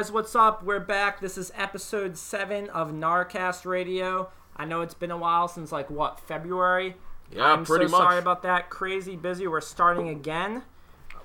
Guys, what's up? We're back. This is episode 7 of Narcast Radio. I know it's been a while since, like, what, February? Yeah, I'm pretty so much. sorry about that. Crazy busy. We're starting again.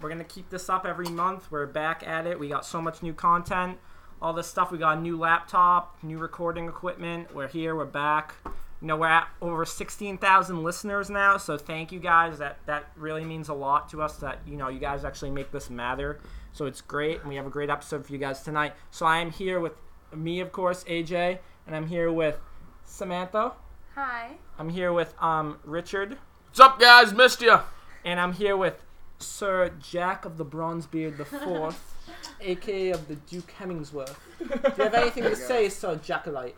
We're going to keep this up every month. We're back at it. We got so much new content. All this stuff. We got a new laptop, new recording equipment. We're here. We're back. You know, we're at over 16,000 listeners now, so thank you guys. That that really means a lot to us that, you know, you guys actually make this matter. So it's great, and we have a great episode for you guys tonight. So I am here with me, of course, AJ, and I'm here with Samantha. Hi. I'm here with um Richard, What's up, guys? Missed you. and I'm here with Sir Jack of the Bronzebeard the Fourth, aka of the Duke Hemmingsworth. Do you have anything to say, Sir Jackalite?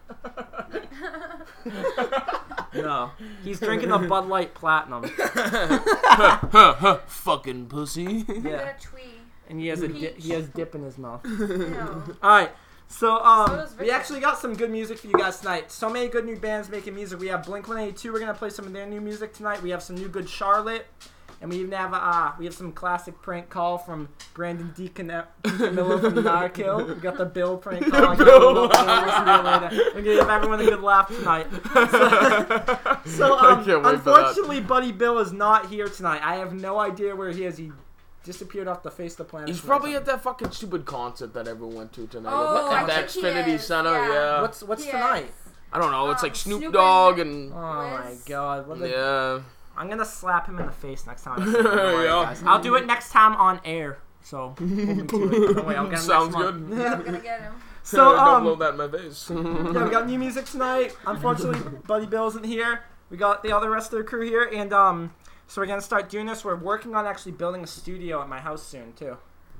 no, he's drinking a Bud Light Platinum. Fucking pussy. I Yeah, got a twee. And he has a di- he has dip in his mouth. No. All right. So um, So we actually got some good music for you guys tonight. So many good new bands making music. We have Blink 182. We're gonna play some of their new music tonight. We have some new good Charlotte, and we even have uh we have some classic prank call from Brandon DiCamillo from Narkill. We got the Bill prank call. I Bill. we'll listen to it later. We're gonna give everyone a good laugh tonight. So, so um, can't wait for that. unfortunately, Buddy Bill is not here tonight. I have no idea where he is. He disappeared off the face of the planet. He's probably at that fucking stupid concert that everyone went to tonight. Oh, at I that Xfinity is, Center. yeah. Yeah. What's what's Yes. tonight? I don't know. It's Um, like Snoop, Snoop Dogg and- and. Oh my god! What a, Yeah. I'm gonna slap him in the face next time. I see him. Worry, yeah. guys. I'll do it next time on air. So hold me to it. Don't worry, I'll get him Sounds next month. good. I'm gonna get him. so don't blow um, that in my face. yeah, we got new music tonight. Unfortunately, Buddy Bill isn't here. We got the other rest of the crew here, and um, so we're gonna start doing this. We're working on actually building a studio at my house soon too,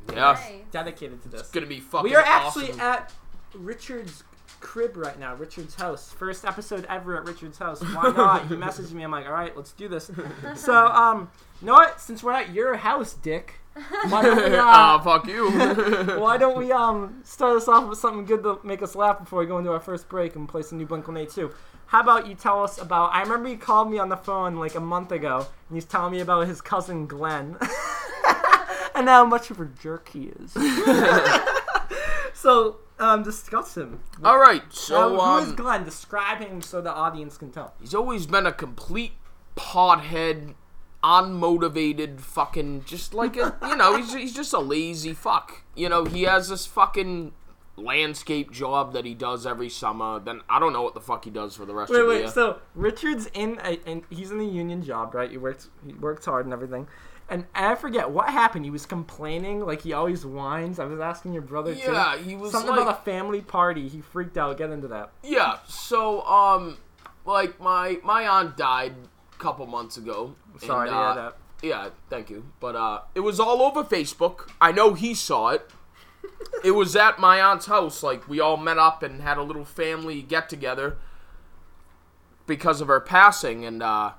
yeah. Nice. dedicated to this. It's gonna be fucking. We are actually awesome. at Richard's crib right now, Richard's house. First episode ever at Richard's house. Why not? he messaged me. I'm like, all right, let's do this. So, um, you know what? Since we're at your house, Dick, why don't we, Ah, uh, fuck you. why don't we um start us off with something good to make us laugh before we go into our first break and play some new Blink 182? How about you tell us about? I remember you called me on the phone like a month ago, and he's telling me about his cousin Glenn, and how much of a jerk he is. so, um, discuss him. All right. Now, So who is um, Glenn? Describe him so the audience can tell. he's always been a complete pothead, unmotivated, fucking just like a you know he's he's just a lazy fuck. You know he has this fucking landscape job that he does every summer. Then I don't know what the fuck he does for the rest Wait, of the wait. year. So Richard's in, a, and he's in a union job, right? He works, he works hard and everything. And I forget what happened. He was complaining, like he always whines. I was asking your brother too. Yeah, he was something like- about a family party. He freaked out. Get into that. Yeah, so um like my my aunt died a couple months ago. Sorry and, to hear uh, that. Yeah, thank you. But uh it was all over Facebook. I know he saw it. it was at my aunt's house. Like we all met up and had a little family get together because of her passing and uh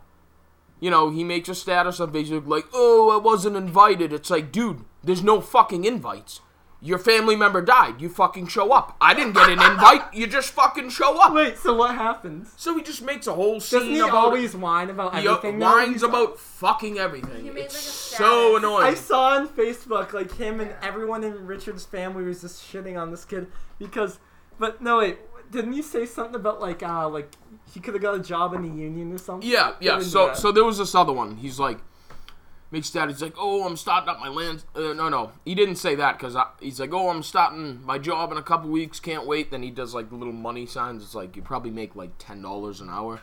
you know, he makes a status on Facebook like, "Oh, I wasn't invited." It's like, "Dude, there's no fucking invites. Your family member died. You fucking show up. I didn't get an invite. You just fucking show up." Wait, so what happens? So he just makes a whole scene Doesn't he about always whine about he everything? now? whines about fucking everything. He made, it's like, a so annoying. I saw on Facebook like him and everyone in Richard's family was just shitting on this kid because, but no wait, didn't you say something about like uh like he could have got a job in the union or something? yeah, yeah. So that. so there was this other one. He's like makes that. He's like, oh, I'm starting up my land. Uh, no, no, he didn't say that because he's like, oh, I'm starting my job in a couple weeks. Can't wait. Then he does like the little money signs. It's like you probably make like ten dollars an hour.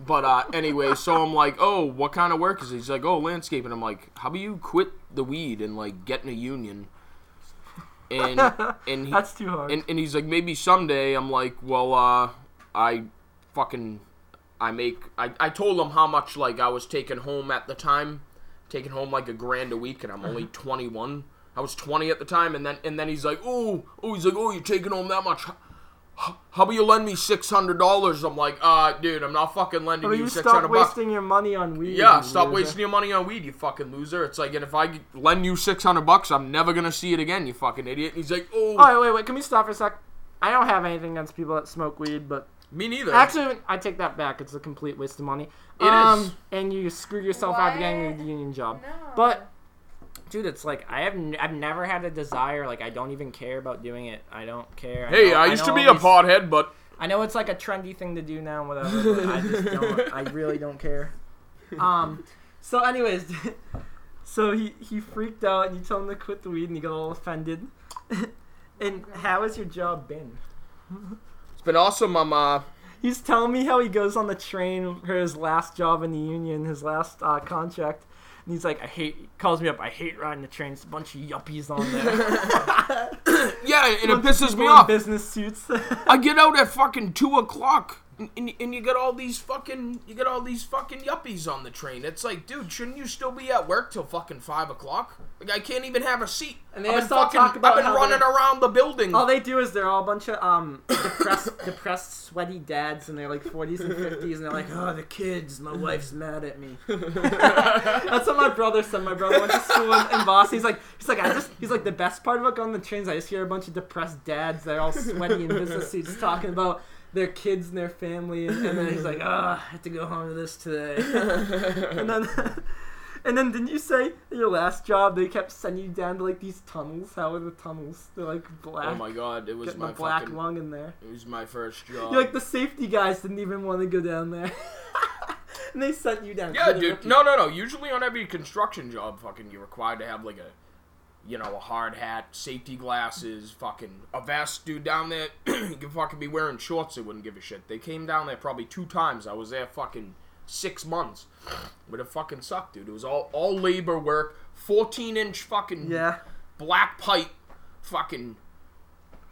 But uh, anyway, so I'm like, oh, what kind of work is it? He's like, oh, landscaping. I'm like, how about you quit the weed and like get in a union? And and he, that's too hard. and, and he's like, maybe someday. I'm like, well, uh, I fucking, I make. I, I told him how much like I was taking home at the time, taking home like a grand a week, and I'm only 21. I was 20 at the time, and then and then he's like, oh, oh, he's like, oh, you're taking home that much. H- How about you lend me six hundred dollars? I'm like, uh, dude, I'm not fucking lending But you you six stop bucks. wasting your money on weed. Yeah, stop loser. wasting your money on weed, you fucking loser. It's like, and if I lend you six hundred bucks, I'm never gonna see it again, you fucking idiot. And he's like, oh, Oh wait, wait, wait. Can we stop for a sec? I don't have anything against people that smoke weed, but me neither. actually, I take that back. It's a complete waste of money. It um, is. And you screw yourself out of getting What? a union job. No. But dude, it's like I have n- I've never had a desire. Like I don't even care about doing it. I don't care. Hey, know- I used to be a these- pothead, but I know it's like a trendy thing to do now, whatever. But I just don't. I really don't care. Um. So, anyways, so he he freaked out, and you told him to quit the weed, and he got all offended. and how has your job been? it's been awesome. Uh, He's telling me how he goes on the train for his last job in the union, his last uh, contract. And he's like, I hate, calls me up, I hate riding the train. It's a bunch of yuppies on there. yeah, and it pisses me off. Business suits. I get out at fucking two o'clock, and, and, and you get all these fucking you get all these fucking yuppies on the train. It's like, dude, shouldn't you still be at work till fucking five o'clock? Like, I can't even have a seat. And they I've been fucking, talk about I've been running they're- around the building. all they do is they're all a bunch of um depressed, depressed, sweaty dads in their like 40s and 50s, and they're like, oh, the kids, my wife's mad at me. That's what my brother said. My brother went to school in, in Boston. He's like, he's like, I just, he's like, the best part about going on the trains, I just hear a bunch of depressed dads. They're all sweaty in business suits talking about their kids and their family, and, and then he's like, oh, I have to go home to this today. and then. And then didn't you say your last job they kept sending you down to like these tunnels? How are the tunnels? They're like black. oh my god, it was my black fucking, lung in there. it was my first job. You're like the safety guys didn't even want to go down there, and they sent you down. Yeah, dude. No, no, no. Usually on every construction job, fucking, you're required to have like a, you know, a hard hat, safety glasses, fucking a vest, dude. Down there, you could fucking be wearing shorts. They wouldn't give a shit. They came down there probably two times. I was there fucking six months, but it fucking sucked, dude. It was all all labor work, fourteen inch fucking Yeah. black pipe, fucking.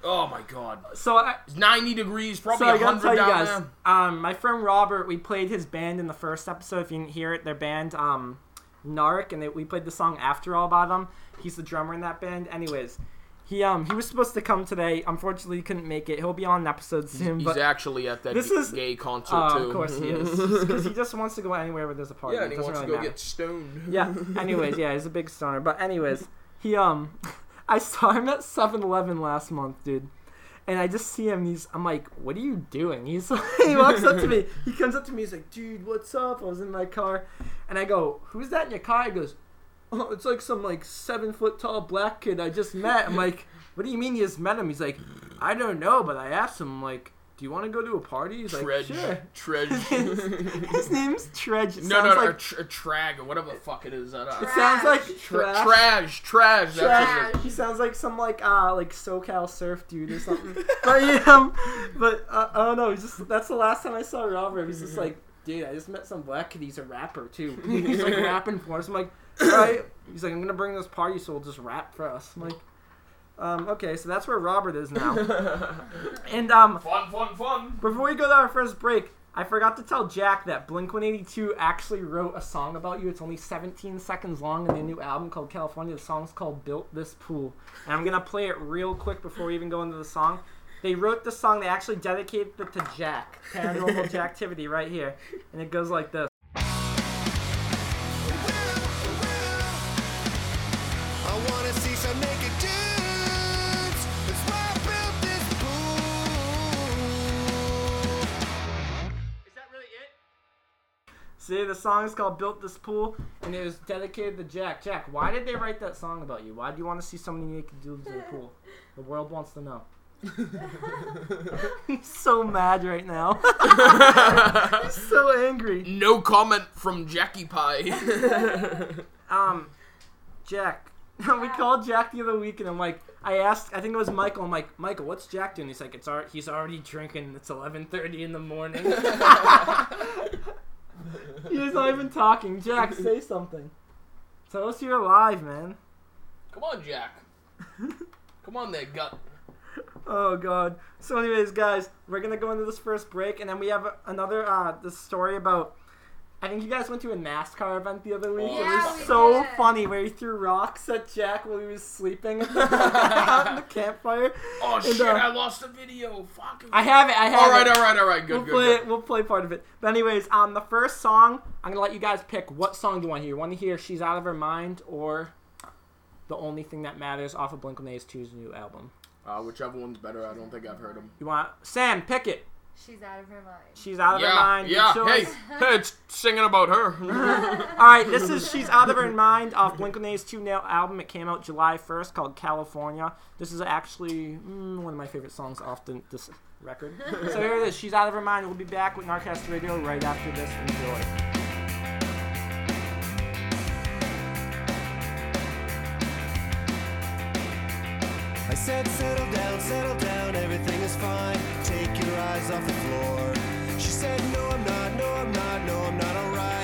Oh my god, So I. it's ninety degrees, So probably I a gotta tell hundred you down guys, there. um, my friend Robert, we played his band in the first episode. If you didn't hear it, their band, um, Narc, and they, we played the song "After All" by them. He's the drummer in that band. Anyways, he um he was supposed to come today. Unfortunately, he couldn't make it. He'll be on an episode soon. He's but actually at that this g- is- gay concert uh, too. of course he is, because he just wants to go anywhere where there's a party. Yeah, and he wants to go matter. get stoned. Yeah. Anyways, yeah, he's a big stoner. But anyways, he um, I saw him at 7-Eleven last month, dude. And I just see him. He's. I'm like, what are you doing? He's. he walks up to me. He comes up to me. He's like, dude, what's up? I was in my car, and I go, who's that in your car? He goes, oh, it's like some like seven foot tall black kid I just met. I'm like, what do you mean you just met him? He's like, I don't know, but I asked him. Like, do you want to go to a party? He's like, sure. Tredge. His name's Tredge. It no, no, no, like, a, tr- trag or whatever the fuck it is. That, uh, It sounds like tra- trash. trash, trash. That's Trash. He sounds like some like uh like SoCal surf dude or something. but yeah, um, but uh, I don't know. He's just that's the last time I saw Robert. He's just like, dude, I just met some black kid. He's a rapper too. He's like rapping for us. I'm like, all right. He's like, I'm gonna bring this party, so we'll just rap for us. I'm like, um, okay, so that's where Robert is now. and um, Fun, fun, fun. before we go to our first break, I forgot to tell Jack that Blink 182 actually wrote a song about you. It's only 17 seconds long in their new album called California. The song's called Built This Pool. And I'm going to play it real quick before we even go into the song. They wrote the song, they actually dedicated it to Jack, Paranormal Jacktivity, right here. And it goes like this. See some naked dudes. That's why I built this pool. Is that really it? See, the song is called Built This Pool, and it was dedicated to Jack. Jack, why did they write that song about you? Why do you want to see so many naked dudes in the pool? The world wants to know. He's so mad right now. He's so angry. No comment from Jackie Pie. Um, Jack. we called Jack the other week, and I'm like, I asked, I think it was Michael. I'm like, Michael, what's Jack doing? He's like, it's ar- he's already drinking. It's 11:30 in the morning. he's not even talking. Jack, say something. Tell us you're alive, man. Come on, Jack. Come on there, gut. Oh god. So, anyways, guys, we're gonna go into this first break, and then we have another uh this story about. I think you guys went to a NASCAR event the other week. Yeah, it was we so did. funny where he threw rocks at Jack while he was sleeping out in the campfire. Oh And, shit! uh, I lost the video. Fuck. I have it. I have All right, it. all right, all right. Good, We'll good, play good. We'll play part of it. But anyways, um, the first song I'm gonna let you guys pick. What song do you want to hear? You want to hear "She's Out of Her Mind" or "The Only Thing That Matters" off of Blink-182's new album? Uh, whichever one's better. I don't think I've heard them. You want Sam? Pick it. She's out of her mind. She's out of her mind. yeah. Good Hey, hey, it's singing about her. All right, this is She's Out of Her Mind off Blink-182's 2 Nail album. It came out July 1st called California. This is actually mm, one of my favorite songs off the, this record. so here it is She's Out of Her Mind. We'll be back with Narcast Radio right after this. Enjoy. Said, settle down, settle down, everything is fine. Take your eyes off the floor. She said, no, I'm not, no, I'm not, no, I'm not alright.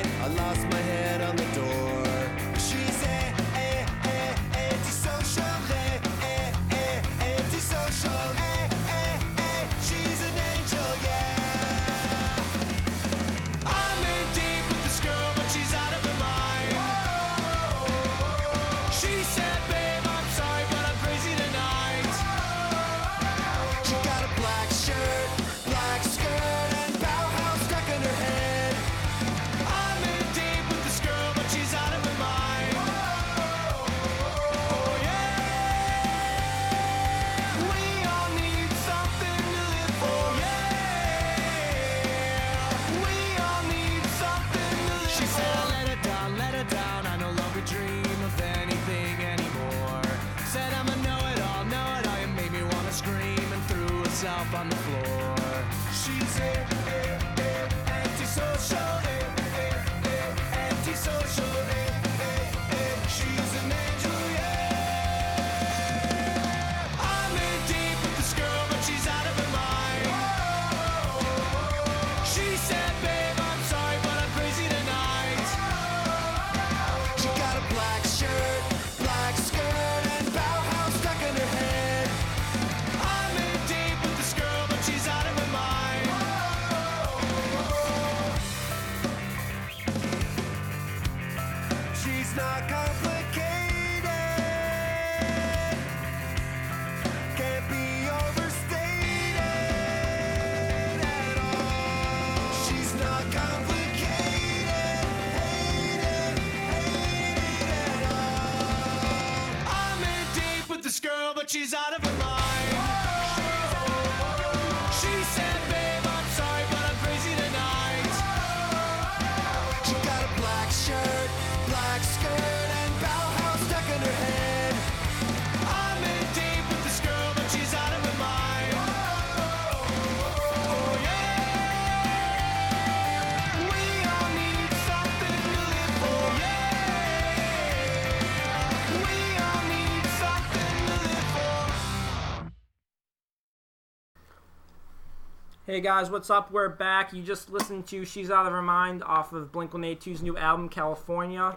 Hey guys, what's up? We're back. You just listened to She's Out of Her Mind off of Blink 182's new album, California.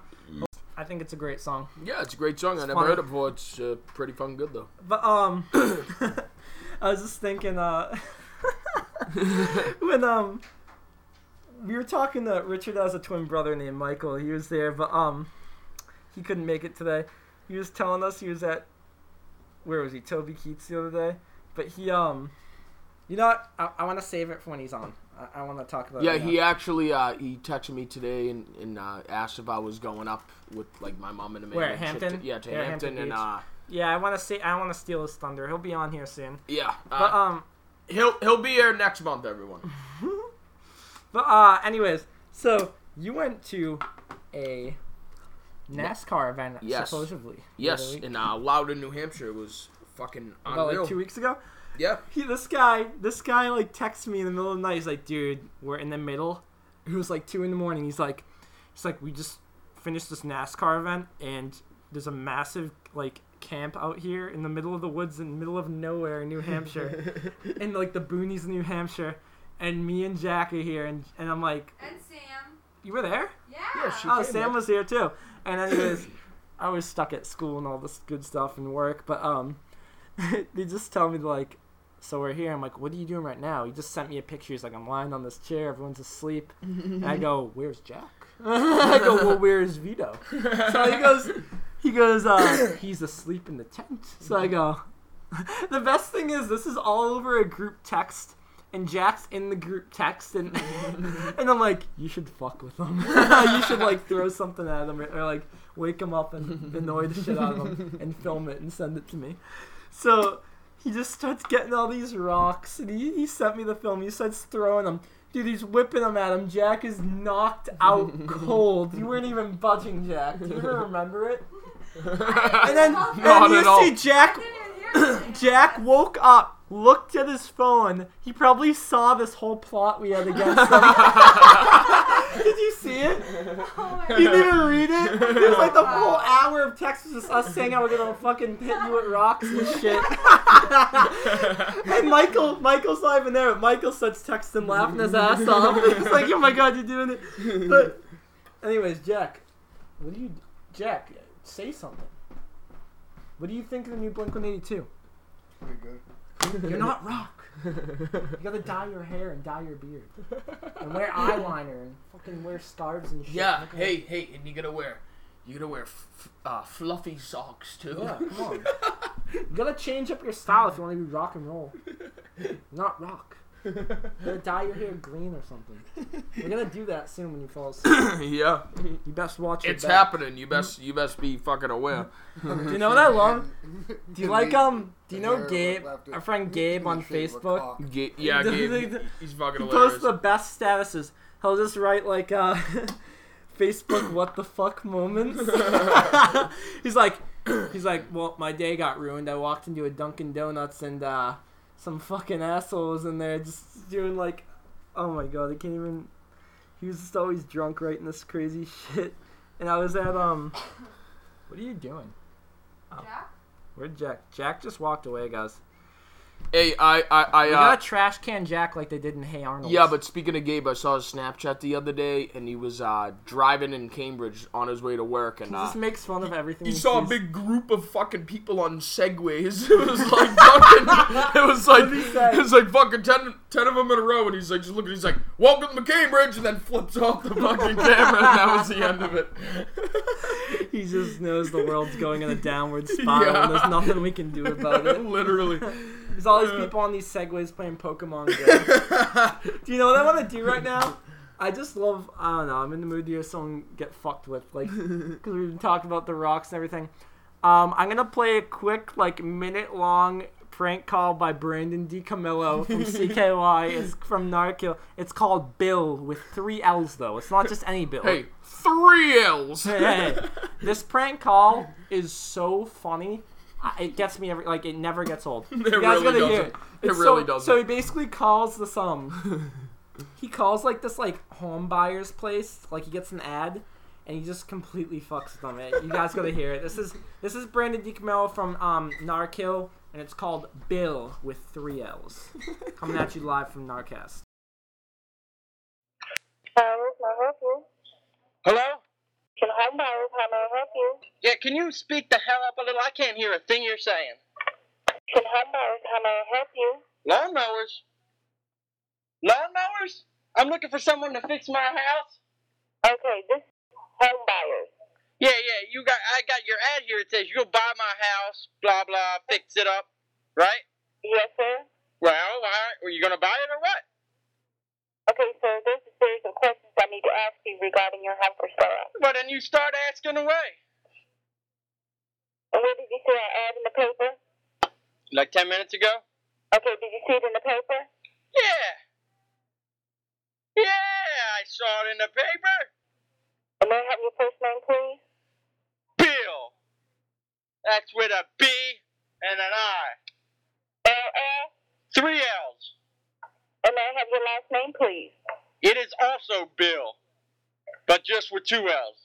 I think it's a great song. yeah, it's a great song. I never funny. heard it before. It's uh, pretty fucking good though. But um, I was just thinking uh, when um we were talking to Richard has a twin brother named Michael. He was there, but um he couldn't make it today. He was telling us he was at where was he? Toby Keith the other day. But he um you know what? I, I want to save it for when he's on. I, I want to talk about. Yeah, he actually uh, he texted me today and, and uh, asked if I was going up with like my mom and Amanda. Where, Hampton? To, yeah, to Yeah, Hampton, Hampton and uh, Yeah, I want to say I want to steal his thunder. He'll be on here soon. yeah, uh, But um, he'll he'll be here next month, everyone. but uh, anyways, so you went to a NASCAR event Yes. supposedly. Yes, in uh, Loudon, New Hampshire, it was fucking about like two weeks ago. Yeah, He, this guy, this guy like texts me in the middle of the night. He's like, dude, we're in the middle. It was like two in the morning. He's like, he's like, we just finished this NASCAR event and there's a massive like camp out here in the middle of the woods in the middle of nowhere in New Hampshire, in like the boonies of New Hampshire, and me and Jack are here, and and I'm like, And Sam. you were there? Yeah. Yeah, she- Oh, Sam up. was here too. And anyways, I was stuck at school and all this good stuff and work, but um, they just tell me like, so we're here. I'm like, what are you doing right now? He just sent me a picture. He's like, I'm lying on this chair. Everyone's asleep. and I go, where's Jack? I go, well, where's Vito? So he goes, he goes, uh, he's asleep in the tent. So I go, the best thing is this is all over a group text. And Jack's in the group text, and and I'm like, you should fuck with him. you should like throw something at him, or, or like wake him up and annoy the shit out of him, and film it and send it to me. So he just starts getting all these rocks, and he, he sent me the film. He starts throwing them. Dude, he's whipping them at him. Jack is knocked out cold. You weren't even budging, Jack. Do you even remember it? And then, Not and you at all. see Jack Jack woke up, looked at his phone. He probably saw this whole plot we had against him. Did you see it? Oh you didn't even read it? It was like the whole hour of text was just us saying how we're gonna fucking hit you with rocks and shit. and Michael, Michael's not even there. But Michael starts texting, laughing his ass off. He's like, "Oh my god, you're doing it!" But, anyways, Jack, what do you, Jack? Say something. What do you think of the new Blink 182? Pretty good. You're not rock. You gotta dye your hair and dye your beard. And wear eyeliner and fucking wear scarves and shit. Yeah. Hey, hey, and you gotta wear, you gotta wear f- uh, fluffy socks too. Yeah, come on. You gotta change up your style if you wanna be rock and roll. Not rock. You gotta dye your hair green or something. We're gonna do that soon when you fall asleep. yeah. You best watch your It's back. happening. You best, you best be fucking aware. Do you know what I love? Do you like um? Do you know Gabe? Our friend Gabe on in the shape of a Facebook. cock. Ga- yeah, Gabe, he's fucking He hilarious. posts the best statuses. He'll just write like uh Facebook what the fuck moments. he's like he's like, Well, my day got ruined. I walked into a Dunkin' Donuts and uh some fucking assholes in there just doing like oh my god, I can't even he was just always drunk writing this crazy shit. And I was at um What are you doing? Jack? Where'd Jack? Jack just walked away, guys. Hey, I, I, I, We uh, got a trash can Jack like they did in Hey Arnold. Yeah, but speaking of Gabe, I saw his Snapchat the other day, and he was uh, driving in Cambridge on his way to work, and he uh, just makes fun of everything. he he saw a big group of fucking people on segways. It was like fucking. it was like What did he say? it was like fucking 10, 10 of them in a row, and he's like just looking. He's like, "Welcome to Cambridge," and then flips off the fucking camera, and that was the end of it. He just knows the world's going in a downward spiral and there's nothing we can do about it. Literally. There's all these people on these segways playing Pokemon Go. do you know what I want to do right now? I just love, I don't know, I'm in the mood to hear someone get fucked with, like, because we've been talking about the rocks and everything. Um, I'm going to play a quick, like, minute long prank call by Brandon DiCamillo from CKY. It's from Narco. It's called Bill with three L's, though. It's not just any Bill. Hey, three L's. Hey, hey, this prank call is so funny. I- It gets me every like it never gets old. you guys really gotta hear doesn't. it. It It's really so, doesn't. So he basically calls the um, he calls like this like home buyer's place. Like he gets an ad, and he just completely fucks with them. It, you guys gotta hear it. This is this is Brandon DiCamillo from um Narkill, and it's called Bill with three L's. Coming at you live from Narcast. Hello, can I help you? Hello? Can I help you? How I help you? Yeah, can you speak the hell up a little? I can't hear a thing you're saying. Can I help you? How may I help you? Lawnmowers? Lawnmowers? I'm looking for someone to fix my house. Okay, this is home buyers. Yeah, yeah, you got I got your ad here. It says you'll buy my house, blah blah, fix it up. Right? Yes, sir. Well, why are you gonna buy it or what? Okay, so there's a series of questions I need to ask you regarding your house for sale. Well then you start asking away. And where did you see our ad in the paper? Like ten minutes ago? Okay, did you see it in the paper? Yeah. Yeah, I saw it in the paper. And may I have your first name, please? Bill. That's with a B and an I. L-L. Three L's. And may I have your last name, please? It is also Bill, but just with two L's.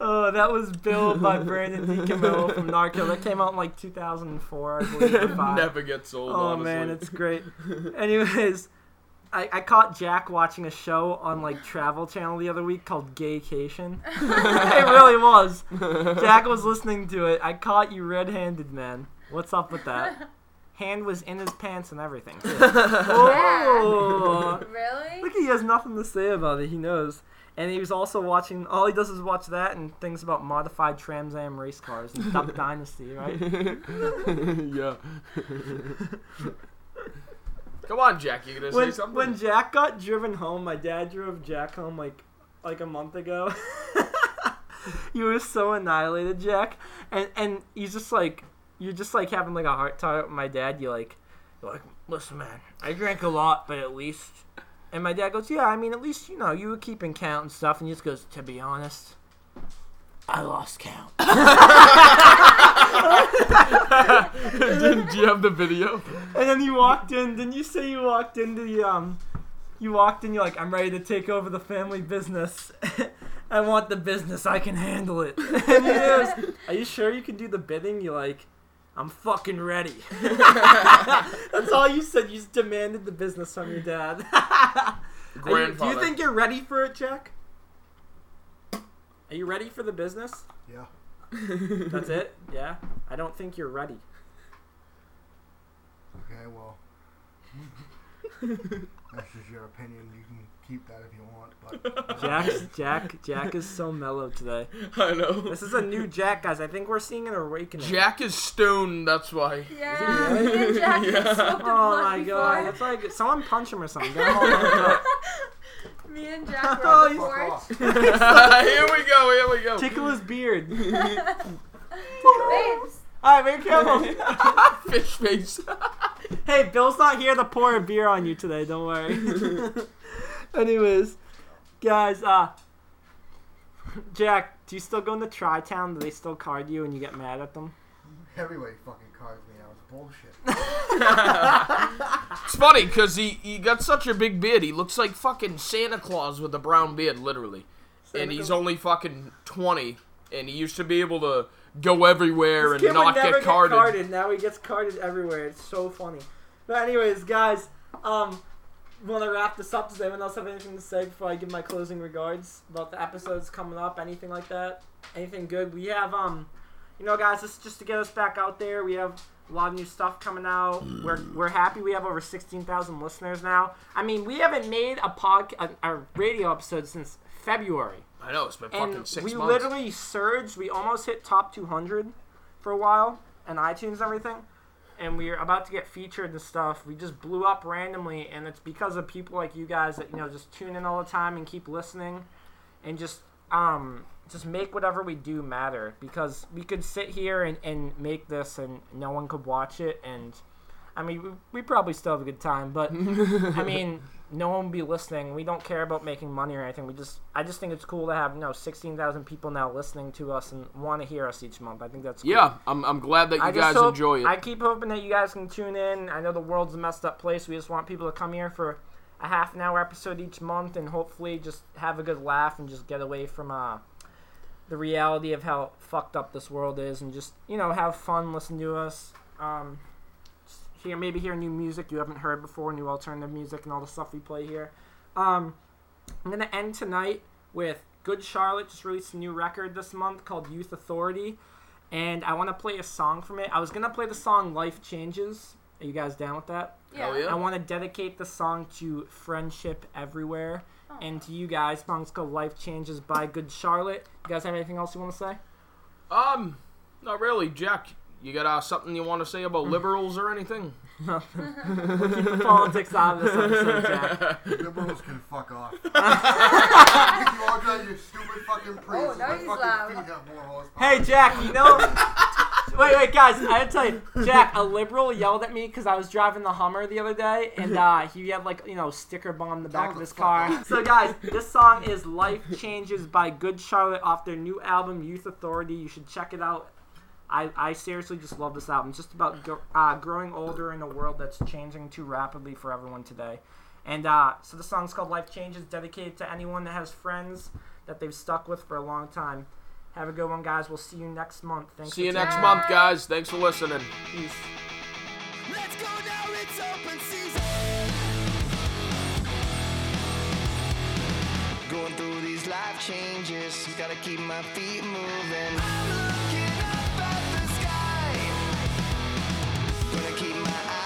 Oh, that was Bill by Brandon DiCamillo from Narco. That came out in like 2004, I believe. or five. Never gets old. Oh honestly. man, it's great. Anyways, I, I caught Jack watching a show on like Travel Channel the other week called Gaycation. it really was. Jack was listening to it. I caught you red-handed, man. What's up with that? Hand was in his pants and everything. Too. Oh. Really? Look, he has nothing to say about it. He knows. And he was also watching. All he does is watch that and things about modified Trans Am race cars and Duck Dynasty, right? yeah. Come on, Jack. You gonna when, say something? when Jack got driven home, my dad drove Jack home like like a month ago. you were so annihilated, Jack, and and he's just like you're just like having like a heart to heart with my dad. You like you're like listen, man, I drank a lot, but at least. And my dad goes, yeah, I mean, at least you know you were keeping count and stuff. And he just goes, to be honest, I lost count. Did you have the video? And then you walked in. Didn't you say you walked into the um? You walked in. You're like, I'm ready to take over the family business. I want the business. I can handle it. And he goes, Are you sure you can do the bidding? You're like, I'm fucking ready. That's all you said. You just demanded the business from your dad. Are you- do you think you're ready for it, Jack? Are you ready for the business? Yeah. That's it. Yeah. I don't think you're ready. Okay, well. That's just your opinion. You can keep that if you want. But Jack's, Jack, Jack is so mellow today. I know. This is a new Jack, guys. I think we're seeing an awakening. Jack is stoned. That's why. Yeah, me and Jack Yeah. have smoked a Oh my before. god, it's like someone punch him or something. Get him all knocked up. Me and Jack Oh, were on the porch. here we go. Here we go. Tickle his beard. Babes. Alright, be careful. Fish face. hey, Bill's not here to pour a beer on you today. Don't worry. Anyways, guys, uh, Jack, do you still go into Tri Town? Do they still card you and you get mad at them? Heavyweight fucking cards me out. It's bullshit. It's funny because he, he got such a big beard. He looks like fucking Santa Claus with a brown beard, literally. and he's only fucking 20. And he used to be able to go everywhere This and kid not would never get carded. Now he gets carded everywhere. It's so funny. But anyways, guys, um, want to wrap this up? Does anyone else have anything to say before I give my closing regards about the episodes coming up? Anything like that? Anything good? We have um, you know, guys, this is just to get us back out there. We have a lot of new stuff coming out. We're we're happy. We have over sixteen thousand listeners now. I mean, we haven't made a pod a, a radio episode since February. I know, it's been fucking And six we months. literally surged. We almost hit top 200 for a while and iTunes and everything. And we are about to get featured and stuff. We just blew up randomly, and it's because of people like you guys that you know just tune in all the time and keep listening, and just um just make whatever we do matter. Because we could sit here and, and make this, and no one could watch it, and I mean we, we probably still have a good time, but I mean, no one will be listening. We don't care about making money or anything. We just, I just think it's cool to have, you know, sixteen thousand people now listening to us and want to hear us each month. I think that's cool. yeah, I'm, I'm glad that you I guys hope- enjoy it. I keep hoping that you guys can tune in. I know the world's a messed up place. We just want people to come here for a half an hour episode each month and hopefully just have a good laugh and just get away from uh, the reality of how fucked up this world is and just you know have fun, listen to us. Um, just hear maybe hear new music you haven't heard before, new alternative music and all the stuff we play here. Um, I'm gonna end tonight with Good Charlotte just released a new record this month called Youth Authority, and I want to play a song from it. I was gonna play the song Life Changes. Are you guys down with that? Hell yeah. I want to dedicate the song to Friendship Everywhere and to you guys. The song's called Life Changes by Good Charlotte. You guys have anything else you want to say? Um, not really, Jack. You got uh, something you want to say about liberals or anything? The politics out of this episode, Jack. Liberals can fuck off. you all got your stupid fucking praises. now My he's fucking loud. feet have more horsepower. Hey, Jack, you know. wait, wait, guys, I had to tell you, Jack, a liberal yelled at me because I was driving the Hummer the other day, and uh, he had, like, you know, sticker bomb the back Tell of him his car. So, guys, this song is Life Changes by Good Charlotte off their new album, Youth Authority. You should check it out. I, I seriously just love this album. It's just about uh, growing older in a world that's changing too rapidly for everyone today. And uh, so the song's called Life Changes, dedicated to anyone that has friends that they've stuck with for a long time. Have a good one, guys. We'll see you next month. Thanks see you next time. month, guys. Thanks for listening. Peace. Let's go now. It's open season. Going through these life changes. Gotta keep my feet moving. gonna keep my eyes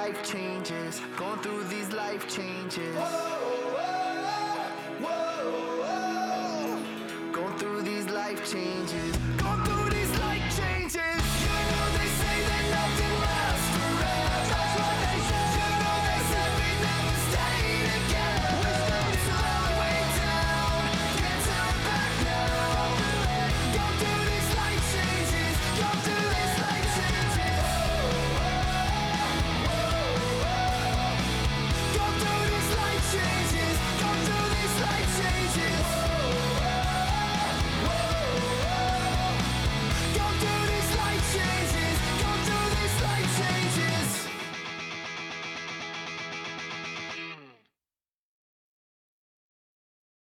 life changes. Going through these life changes. Whoa!